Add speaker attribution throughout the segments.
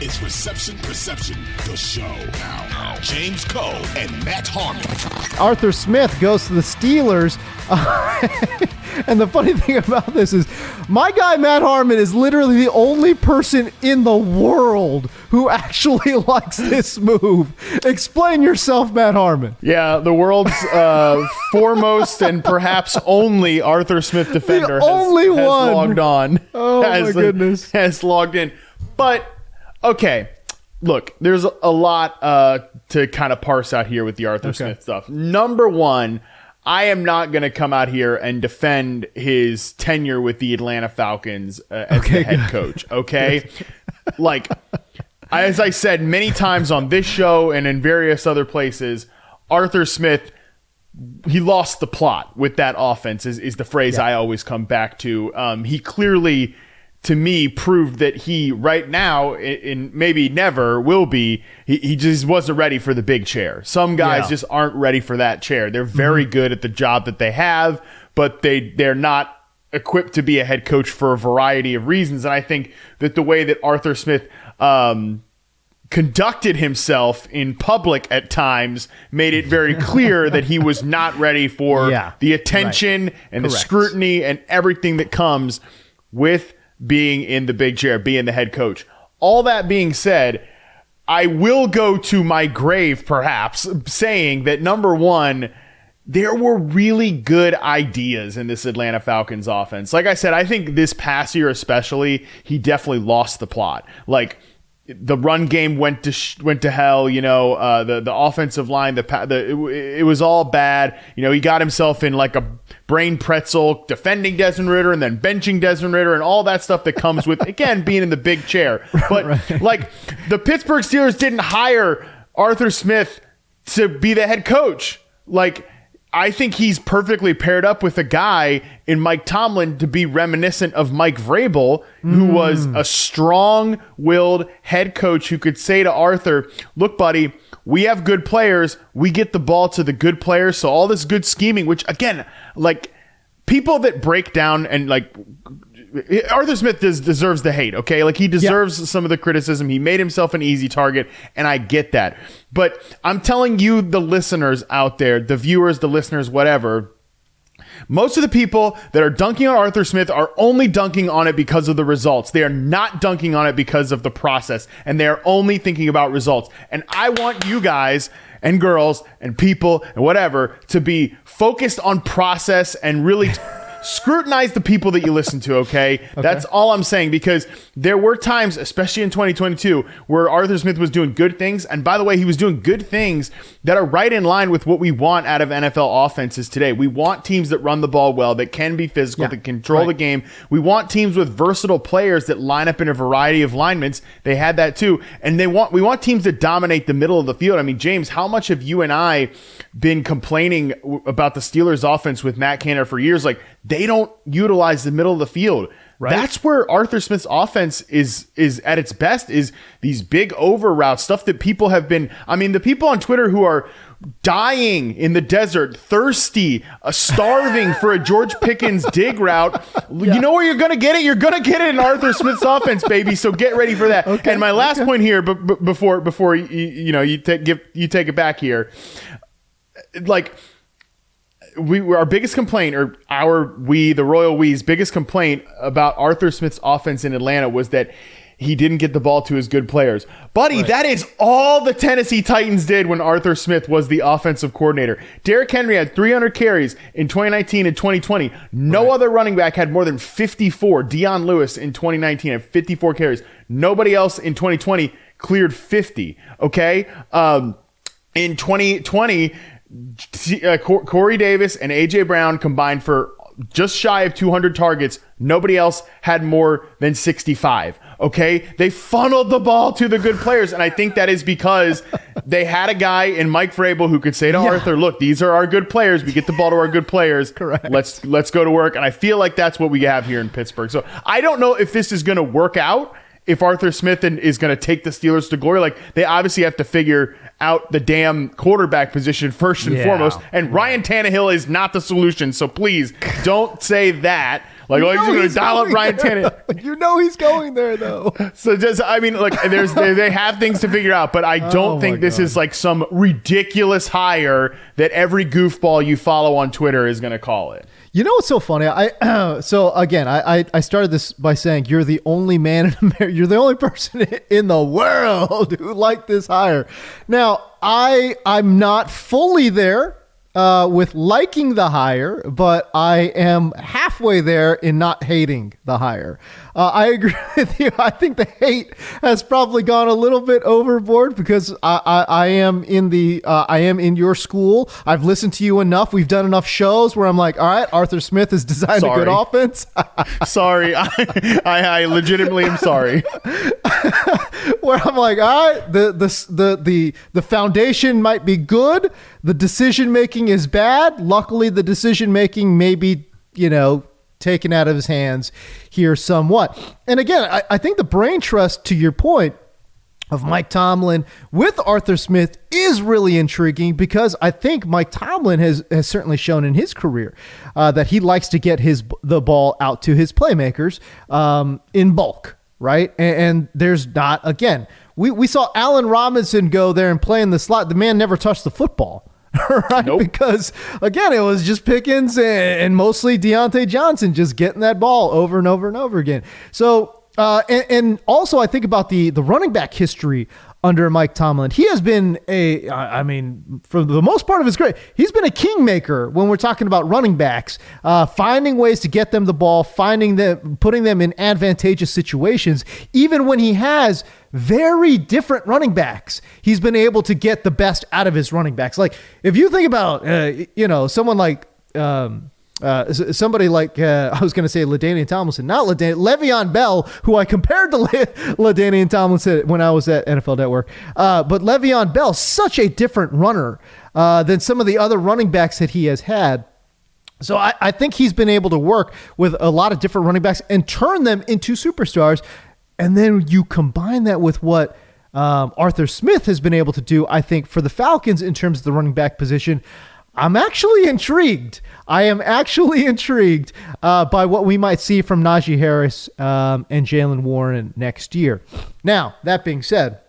Speaker 1: is Reception Perception, the show. Now, James Koh and Matt Harmon.
Speaker 2: Arthur Smith goes to the Steelers. and the funny thing about this is, my guy Matt Harmon is literally the only person in the world who actually likes this move. Explain yourself, Matt Harmon.
Speaker 3: Yeah, the world's uh, foremost and perhaps only Arthur Smith defender
Speaker 2: The only
Speaker 3: has, has
Speaker 2: one.
Speaker 3: logged on.
Speaker 2: Oh, my goodness.
Speaker 3: Has logged in. But okay, look, there's a lot uh, to kind of parse out here with the Arthur Smith stuff. Number one. I am not going to come out here and defend his tenure with the Atlanta Falcons uh, as
Speaker 2: Okay,
Speaker 3: the head coach. Okay, like as I said many times on this show and in various other places, Arthur Smith he lost the plot with that offense is, is the phrase I always come back to. Um, he clearly, to me, proved that he right now and maybe never will be. He, he just wasn't ready for the big chair. Some guys
Speaker 2: Yeah. Mm-hmm.
Speaker 3: just aren't ready for that chair. They're very good at the job that they have, but they they're not equipped to be a head coach for a variety of reasons. And I think that the way that Arthur Smith um, conducted himself in public at times made it very clear that he was not ready for
Speaker 2: Yeah,
Speaker 3: the attention and the scrutiny and everything that comes with being in the big chair, being the head coach. All that being said, I will go to my grave perhaps saying that number one, there were really good ideas in this Atlanta Falcons offense. Like I said, I think this past year especially, he definitely lost the plot. Like the run game went to sh- went to hell. You know, uh, the the offensive line, the pa- the it, it was all bad. You know, he got himself in like a brain pretzel defending Desmond Ridder and then benching Desmond Ridder and all that stuff that comes with again being in the big chair. But like the Pittsburgh Steelers didn't hire Arthur Smith to be the head coach. Like I think he's perfectly paired up with a guy in Mike Tomlin to be reminiscent of Mike Vrabel, who hmm. was a strong willed head coach who could say to Arthur, Look, buddy, we have good players. We get the ball to the good players. So all this good scheming, which again, like people that break down and like Arthur Smith does, deserves the hate, okay? Like he deserves some of the criticism. He made himself an easy target, and I get that. But I'm telling you, the listeners out there, the viewers, the listeners, whatever, most of the people that are dunking on Arthur Smith are only dunking on it because of the results. They are not dunking on it because of the process, and they are only thinking about results. And I want you guys and girls and people and whatever to be focused on process and really scrutinize the people that you listen to, okay? That's all I'm saying because there were times, especially in 2022, where Arthur Smith was doing good things. And by the way, he was doing good things that are right in line with what we want out of NFL offenses today. We want teams that run the ball well, that can be physical,
Speaker 2: Yeah,
Speaker 3: that control the game. We want teams with versatile players that line up in a variety of linemen. They had that too. And they want we want teams that dominate the middle of the field. I mean, James, how much have you and I been complaining about the Steelers offense with Matt Canada for years? Like they don't utilize the middle of the field.
Speaker 2: Right.
Speaker 3: That's where Arthur Smith's offense is is at its best is these big over routes, stuff that people have been I mean, the people on Twitter who are dying in the desert, thirsty, uh, starving for a George Pickens dig route. You know where you're going to get it? You're going to get it in Arthur Smith's offense, baby. So get ready for that.
Speaker 2: Okay,
Speaker 3: and my last point here, b- b- before before you, you know you take give you take it back here, like we our biggest complaint, or our we the Royal We's biggest complaint about Arthur Smith's offense in Atlanta was that he didn't get the ball to his good players. Buddy, right. that is all the Tennessee Titans did when Arthur Smith was the offensive coordinator. Derrick Henry had 300 carries in 2019 and 2020. No right. other running back had more than 54. Dion Lewis in 2019 had 54 carries. Nobody else in 2020 cleared 50. Okay. Um, in 2020, uh, Corey Davis and AJ Brown combined for just shy of 200 targets. Nobody else had more than 65. Okay. They funneled the ball to the good players. And I think that is because they had a guy in Mike Vrabel who could say to yeah. Arthur, look, these are our good players. We get the ball to our good players.
Speaker 2: Correct.
Speaker 3: Let's, let's go to work. And I feel like that's what we have here in Pittsburgh. So I don't know if this is going to work out if Arthur Smith is going to take the Steelers to glory. Like they obviously have to figure out the damn quarterback position first and yeah. foremost. And Ryan Tannehill is not the solution. So please don't say that. Like, oh, he's going to dial up Ryan Tannehill.
Speaker 2: you know he's going there, though.
Speaker 3: So just, I mean, look, there's they, they have things to figure out, but I don't oh think this God. is like some ridiculous hire that every goofball you follow on Twitter is going to call it.
Speaker 2: You know what's so funny? I so again, I, I started this by saying you're the only man in America, you're the only person in the world who liked this hire. Now, I I'm not fully there uh, with liking the hire, but I am halfway there in not hating the hire. Uh, I agree with you. I think the hate has probably gone a little bit overboard because I, I, I am in the uh, I am in your school. I've listened to you enough. We've done enough shows where I'm like, all right, Arthur Smith has designed sorry. a good offense.
Speaker 3: sorry, I, I, I legitimately am sorry.
Speaker 2: where I'm like, all right, the the the the the foundation might be good. The decision making is bad. Luckily, the decision making may be you know taken out of his hands here somewhat. And again, I, I think the brain trust, to your point, of Mike Tomlin with Arthur Smith is really intriguing because I think Mike Tomlin has, has certainly shown in his career uh, that he likes to get his the ball out to his playmakers um, in bulk, right? And, and, there's not again. We, we saw Allen Robinson go there and play in the slot. The man never touched the football. right? Nope. Because again, it was just Pickens and, and, mostly Diontae Johnson just getting that ball over and over and over again. So, uh, and, and, also I think about the the running back history under Mike Tomlin. He has been a, I mean, for the most part of his career, he's been a kingmaker when we're talking about running backs, uh, finding ways to get them the ball, finding them, putting them in advantageous situations, even when he has very different running backs. He's been able to get the best out of his running backs. Like if you think about, uh, you know, someone like. Um, uh, somebody like uh, I was going to say LaDainian Tomlinson, not LaDainian, Le'Veon Bell, who I compared to Le- LaDainian Tomlinson when I was at NFL Network. Uh, but Le'Veon Bell, such a different runner uh, than some of the other running backs that he has had. So I, I think he's been able to work with a lot of different running backs and turn them into superstars. And then you combine that with what um, Arthur Smith has been able to do, I think, for the Falcons in terms of the running back position. I'm actually intrigued. I am actually intrigued uh, by what we might see from Najee Harris um, and Jaylen Warren next year. Now, that being said,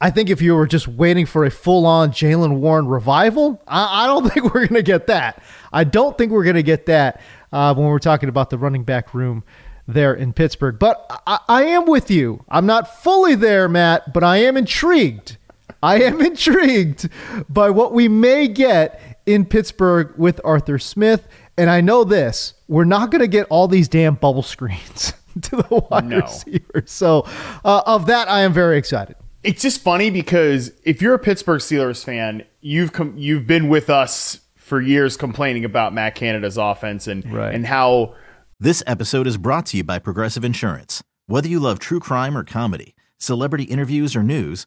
Speaker 2: I think if you were just waiting for a full on Jaylen Warren revival, I, I, don't think we're going to get that. I don't think we're going to get that uh, when we're talking about the running back room there in Pittsburgh. But I, I am with you. I'm not fully there, Matt, but I am intrigued. I am intrigued by what we may get in Pittsburgh with Arthur Smith. And I know this we're not going to get all these damn bubble screens to the wide no. receivers. So, uh, of that, I am very excited.
Speaker 3: It's just funny because if you're a Pittsburgh Steelers fan, you've com- you've been with us for years complaining about Matt Canada's offense and right. and how
Speaker 4: this episode is brought to you by Progressive Insurance. Whether you love true crime or comedy, celebrity interviews or news,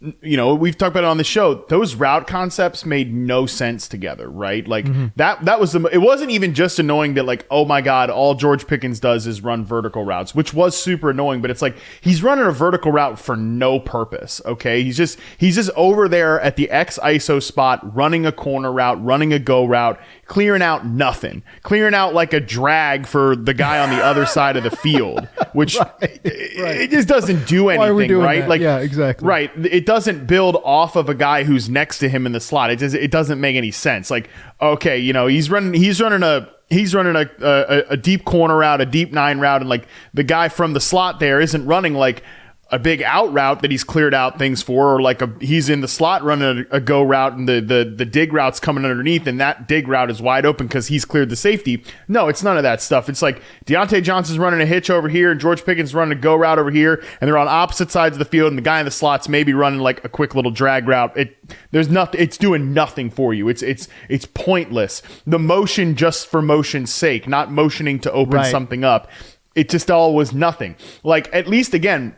Speaker 3: you know, we've talked about it on the show. Those route concepts made no sense together, right? Like mm-hmm. that that was the it wasn't even just annoying that like, oh my god, all George Pickens does is run vertical routes, which was super annoying, but it's like he's running a vertical route for no purpose, okay? He's just he's just over there at the X ISO spot running a corner route, running a go route, clearing out nothing. Clearing out like a drag for the guy on the other side of the field, which right, right. It, just doesn't do anything, right?
Speaker 2: That?
Speaker 3: Like
Speaker 2: yeah, exactly.
Speaker 3: Right. It doesn't build off of a guy who's next to him in the slot. It does. It doesn't make any sense. Like, okay, you know, he's running. He's running a. He's running a, a, a deep corner route, a deep nine route, and like the guy from the slot there isn't running like a big out route that he's cleared out things for, or like a he's in the slot running a, a, go route and the, the the dig route's coming underneath and that dig route is wide open because he's cleared the safety. No, it's none of that stuff. It's like Diontae Johnson's running a hitch over here and George Pickens running a go route over here, and they're on opposite sides of the field, and the guy in the slots maybe running like a quick little drag route. It there's nothing. It's doing nothing for you. It's it's it's pointless. The motion just for motion's sake, not motioning to open right. something up. It just all was nothing. Like at least again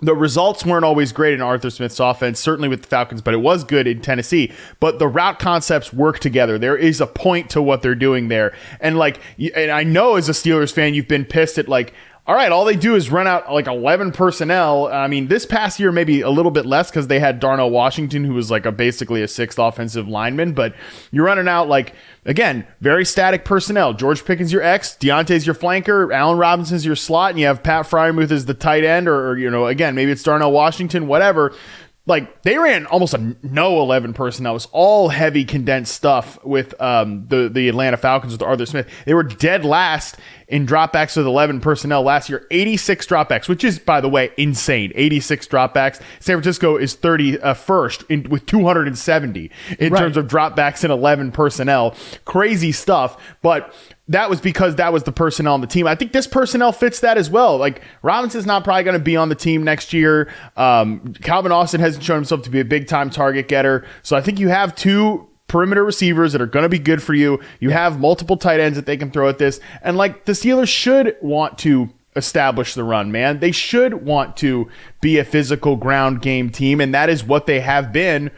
Speaker 3: the results weren't always great in Arthur Smith's offense, certainly with the Falcons, but it was good in Tennessee. But the route concepts work together. There is a point to what they're doing there. And like, and I know as a Steelers fan, you've been pissed at like, all right, all they do is run out like 11 personnel. I mean, this past year, maybe a little bit less because they had Darnell Washington, who was like a basically a sixth offensive lineman, but you're running out like, again, very static personnel. George Pickens, your X, Diontae's your flanker, Allen Robinson's your slot, and you have Pat Freiermuth as the tight end, or, or you know, again, maybe it's Darnell Washington, whatever like they ran almost a no 11 personnel. It was all heavy condensed stuff with um, the, the Atlanta Falcons with Arthur Smith. They were dead last in dropbacks with 11 personnel last year, 86 dropbacks, which is, by the way, insane. 86 dropbacks. San Francisco is 31st uh, in, with 270 in right. terms of dropbacks and 11 personnel. Crazy stuff. But that was because that was the personnel on the team. I think this personnel fits that as well. Like Robinson's not probably going to be on the team next year. Um, Calvin Austin hasn't shown himself to be a big time target getter. So I think you have two perimeter receivers that are going to be good for you. You have multiple tight ends that they can throw at this. And like the Steelers should want to establish the run, man. They should want to be a physical ground game team. And that is what they have been.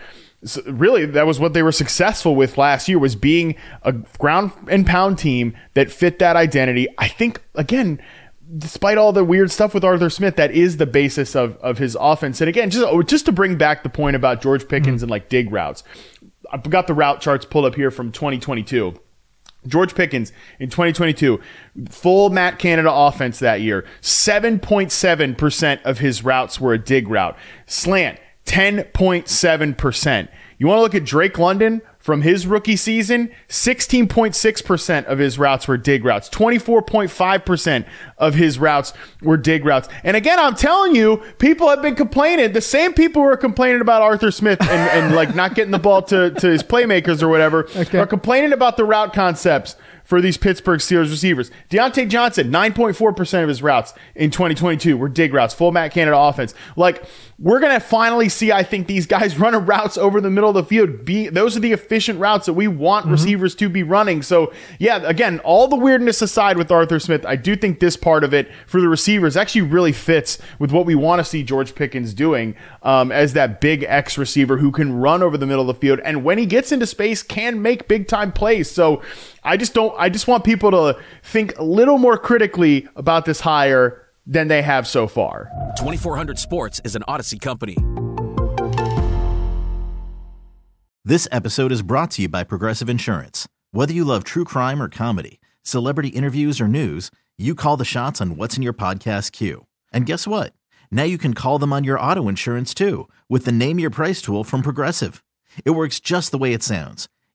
Speaker 3: So really, that was what they were successful with last year was being a ground and pound team that fit that identity. I think, again, despite all the weird stuff with Arthur Smith, that is the basis of, of his offense. And again, just, just to bring back the point about George Pickens mm-hmm. and like dig routes, I've got the route charts pulled up here from 2022. George Pickens in 2022, full Matt Canada offense that year, 7.7% of his routes were a dig route. Slant, 10.7%. You want to look at Drake London from his rookie season? 16.6% of his routes were dig routes. 24.5% of his routes were dig routes. And again, I'm telling you, people have been complaining. The same people who are complaining about Arthur Smith and, and like not getting the ball to, to his playmakers or whatever okay. are complaining about the route concepts for these Pittsburgh Steelers receivers. Diontae Johnson, 9.4% of his routes in 2022 were dig routes, full Matt Canada offense. Like, we're going to finally see, I think, these guys running routes over the middle of the field. Be Those are the efficient routes that we want mm-hmm. receivers to be running. So, yeah, again, all the weirdness aside with Arthur Smith, I do think this part of it for the receivers actually really fits with what we want to see George Pickens doing um, as that big X receiver who can run over the middle of the field. And when he gets into space, can make big time plays. So, I just don't. I just want people to think a little more critically about this hire than they have so far.
Speaker 5: 2400 Sports is an Audacy company.
Speaker 4: This episode is brought to you by Progressive Insurance. Whether you love true crime or comedy, celebrity interviews or news, you call the shots on what's in your podcast queue. And guess what? Now you can call them on your auto insurance too with the Name Your Price tool from Progressive. It works just the way it sounds.